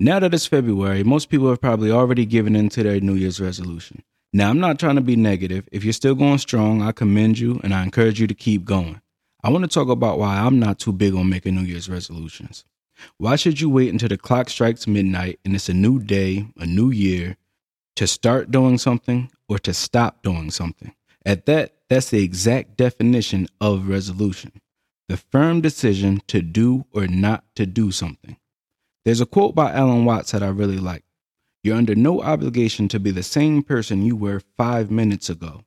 Now that it's February, most people have probably already given in to their New Year's resolution. Now, I'm not trying to be negative. If you're still going strong, I commend you and I encourage you to keep going. I want to talk about why I'm not too big on making New Year's resolutions. Why should you wait until the clock strikes midnight and it's a new day, a new year, to start doing something or to stop doing something? At that, that's the exact definition of resolution the firm decision to do or not to do something. There's a quote by Alan Watts that I really like. You're under no obligation to be the same person you were five minutes ago,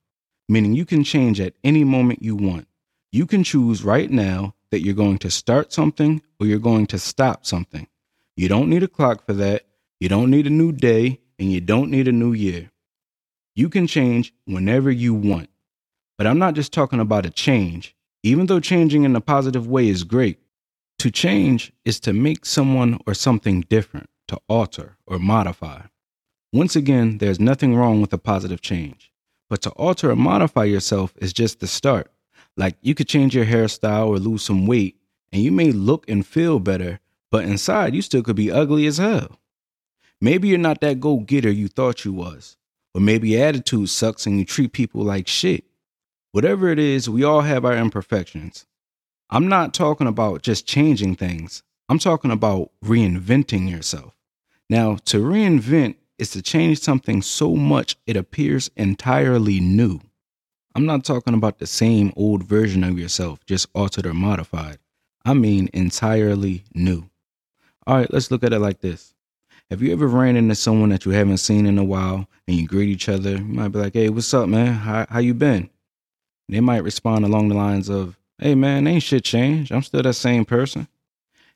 meaning you can change at any moment you want. You can choose right now that you're going to start something or you're going to stop something. You don't need a clock for that. You don't need a new day and you don't need a new year. You can change whenever you want. But I'm not just talking about a change, even though changing in a positive way is great. To change is to make someone or something different, to alter or modify. Once again, there's nothing wrong with a positive change. But to alter or modify yourself is just the start. Like you could change your hairstyle or lose some weight, and you may look and feel better, but inside you still could be ugly as hell. Maybe you're not that go getter you thought you was. Or maybe your attitude sucks and you treat people like shit. Whatever it is, we all have our imperfections. I'm not talking about just changing things. I'm talking about reinventing yourself. Now, to reinvent is to change something so much it appears entirely new. I'm not talking about the same old version of yourself, just altered or modified. I mean entirely new. All right, let's look at it like this. Have you ever ran into someone that you haven't seen in a while and you greet each other? You might be like, "Hey, what's up, man? How how you been?" They might respond along the lines of, hey man, ain't shit changed. I'm still that same person.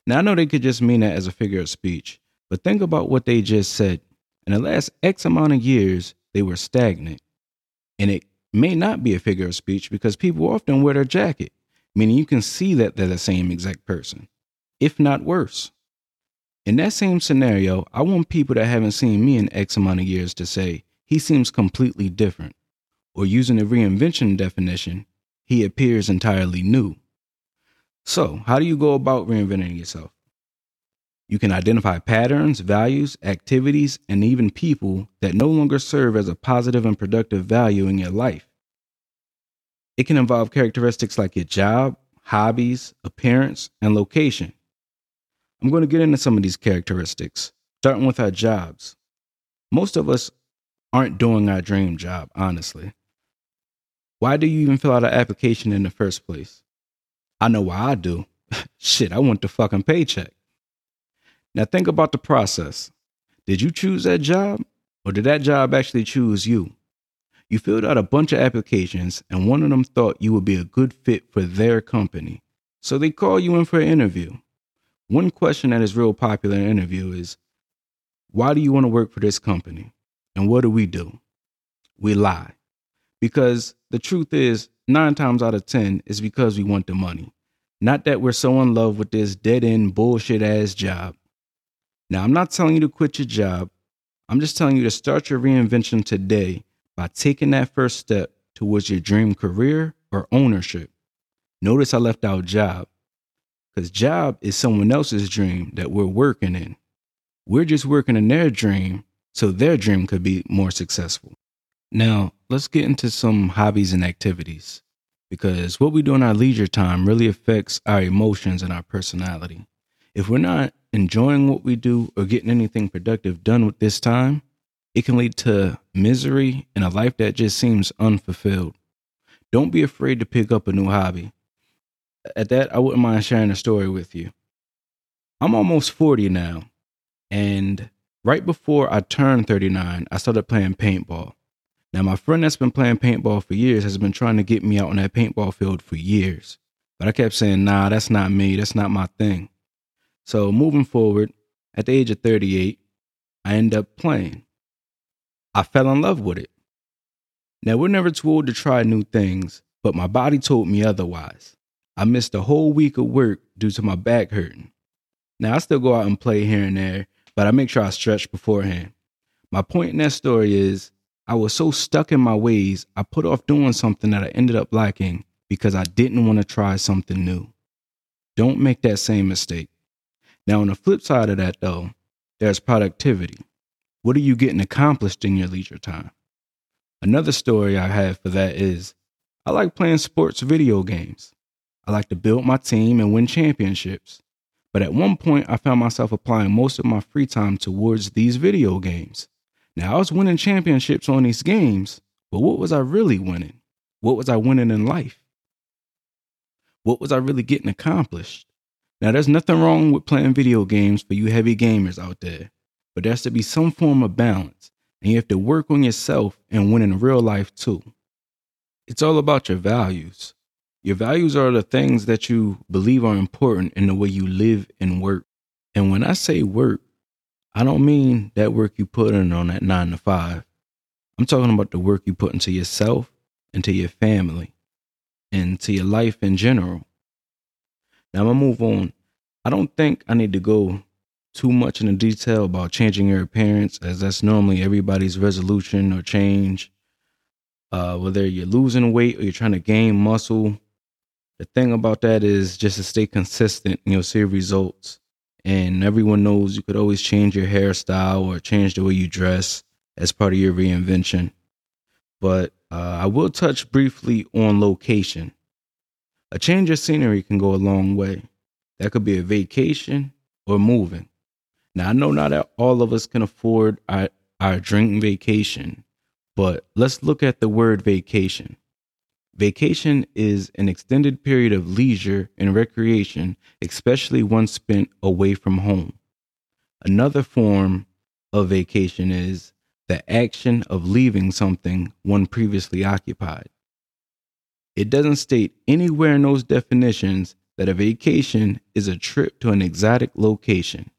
Now, I know they could just mean that as a figure of speech, but think about what they just said. In the last X amount of years, they were stagnant. And it may not be a figure of speech because people often wear their jacket, meaning you can see that they're the same exact person, if not worse. In that same scenario, I want people that haven't seen me in X amount of years to say, he seems completely different. Or using the reinvention definition, he appears entirely new. So, how do you go about reinventing yourself? You can identify patterns, values, activities, and even people that no longer serve as a positive and productive value in your life. It can involve characteristics like your job, hobbies, appearance, and location. I'm going to get into some of these characteristics, starting with our jobs. Most of us aren't doing our dream job, honestly. Why do you even fill out an application in the first place? I know why I do. Shit, I want the fucking paycheck. Now think about the process. Did you choose that job or did that job actually choose you? You filled out a bunch of applications and one of them thought you would be a good fit for their company. So they call you in for an interview. One question that is real popular in an interview is why do you want to work for this company? And what do we do? We lie. Because the truth is, nine times out of 10 is because we want the money. Not that we're so in love with this dead end bullshit ass job. Now, I'm not telling you to quit your job. I'm just telling you to start your reinvention today by taking that first step towards your dream career or ownership. Notice I left out job because job is someone else's dream that we're working in. We're just working in their dream so their dream could be more successful. Now, let's get into some hobbies and activities because what we do in our leisure time really affects our emotions and our personality. If we're not enjoying what we do or getting anything productive done with this time, it can lead to misery and a life that just seems unfulfilled. Don't be afraid to pick up a new hobby. At that, I wouldn't mind sharing a story with you. I'm almost 40 now, and right before I turned 39, I started playing paintball. Now, my friend that's been playing paintball for years has been trying to get me out on that paintball field for years. But I kept saying, nah, that's not me. That's not my thing. So, moving forward, at the age of 38, I end up playing. I fell in love with it. Now, we're never too old to try new things, but my body told me otherwise. I missed a whole week of work due to my back hurting. Now, I still go out and play here and there, but I make sure I stretch beforehand. My point in that story is I was so stuck in my ways, I put off doing something that I ended up liking because I didn't want to try something new. Don't make that same mistake. Now, on the flip side of that, though, there's productivity. What are you getting accomplished in your leisure time? Another story I have for that is I like playing sports video games. I like to build my team and win championships. But at one point, I found myself applying most of my free time towards these video games. Now, I was winning championships on these games, but what was I really winning? What was I winning in life? What was I really getting accomplished? Now, there's nothing wrong with playing video games for you heavy gamers out there, but there has to be some form of balance, and you have to work on yourself and win in real life too. It's all about your values. Your values are the things that you believe are important in the way you live and work. And when I say work, I don't mean that work you put in on that nine to five. I'm talking about the work you put into yourself, into your family, and to your life in general. Now I'm gonna move on. I don't think I need to go too much into detail about changing your appearance, as that's normally everybody's resolution or change. Uh, whether you're losing weight or you're trying to gain muscle, the thing about that is just to stay consistent and you'll see results. And everyone knows you could always change your hairstyle or change the way you dress as part of your reinvention. But uh, I will touch briefly on location. A change of scenery can go a long way. That could be a vacation or moving. Now, I know not all of us can afford our, our dream vacation, but let's look at the word vacation. Vacation is an extended period of leisure and recreation, especially one spent away from home. Another form of vacation is the action of leaving something one previously occupied. It doesn't state anywhere in those definitions that a vacation is a trip to an exotic location.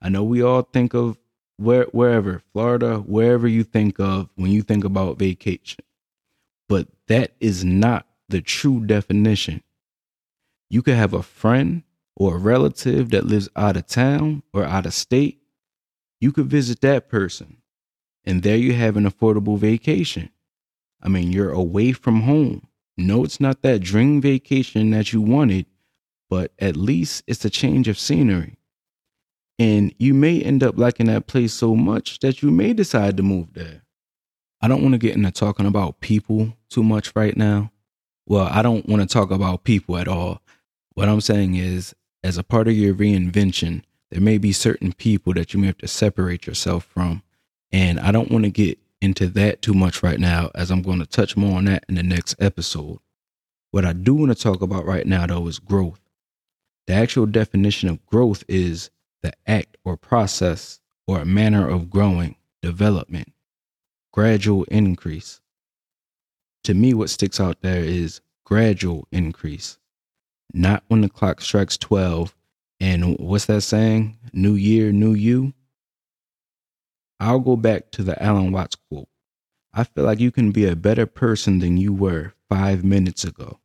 I know we all think of where, wherever, Florida, wherever you think of when you think about vacation. But that is not the true definition. You could have a friend or a relative that lives out of town or out of state. You could visit that person, and there you have an affordable vacation. I mean, you're away from home. No, it's not that dream vacation that you wanted, but at least it's a change of scenery. And you may end up liking that place so much that you may decide to move there. I don't want to get into talking about people too much right now. Well, I don't want to talk about people at all. What I'm saying is, as a part of your reinvention, there may be certain people that you may have to separate yourself from. And I don't want to get into that too much right now, as I'm going to touch more on that in the next episode. What I do want to talk about right now, though, is growth. The actual definition of growth is the act or process or manner of growing, development gradual increase. To me, what sticks out there is gradual increase, not when the clock strikes 12 and what's that saying? New year, new you. I'll go back to the Alan Watts quote. I feel like you can be a better person than you were five minutes ago.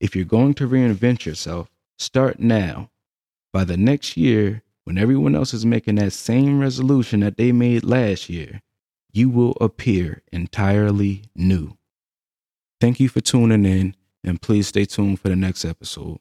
If you're going to reinvent yourself, start now. By the next year, when everyone else is making that same resolution that they made last year, you will appear entirely new. Thank you for tuning in, and please stay tuned for the next episode.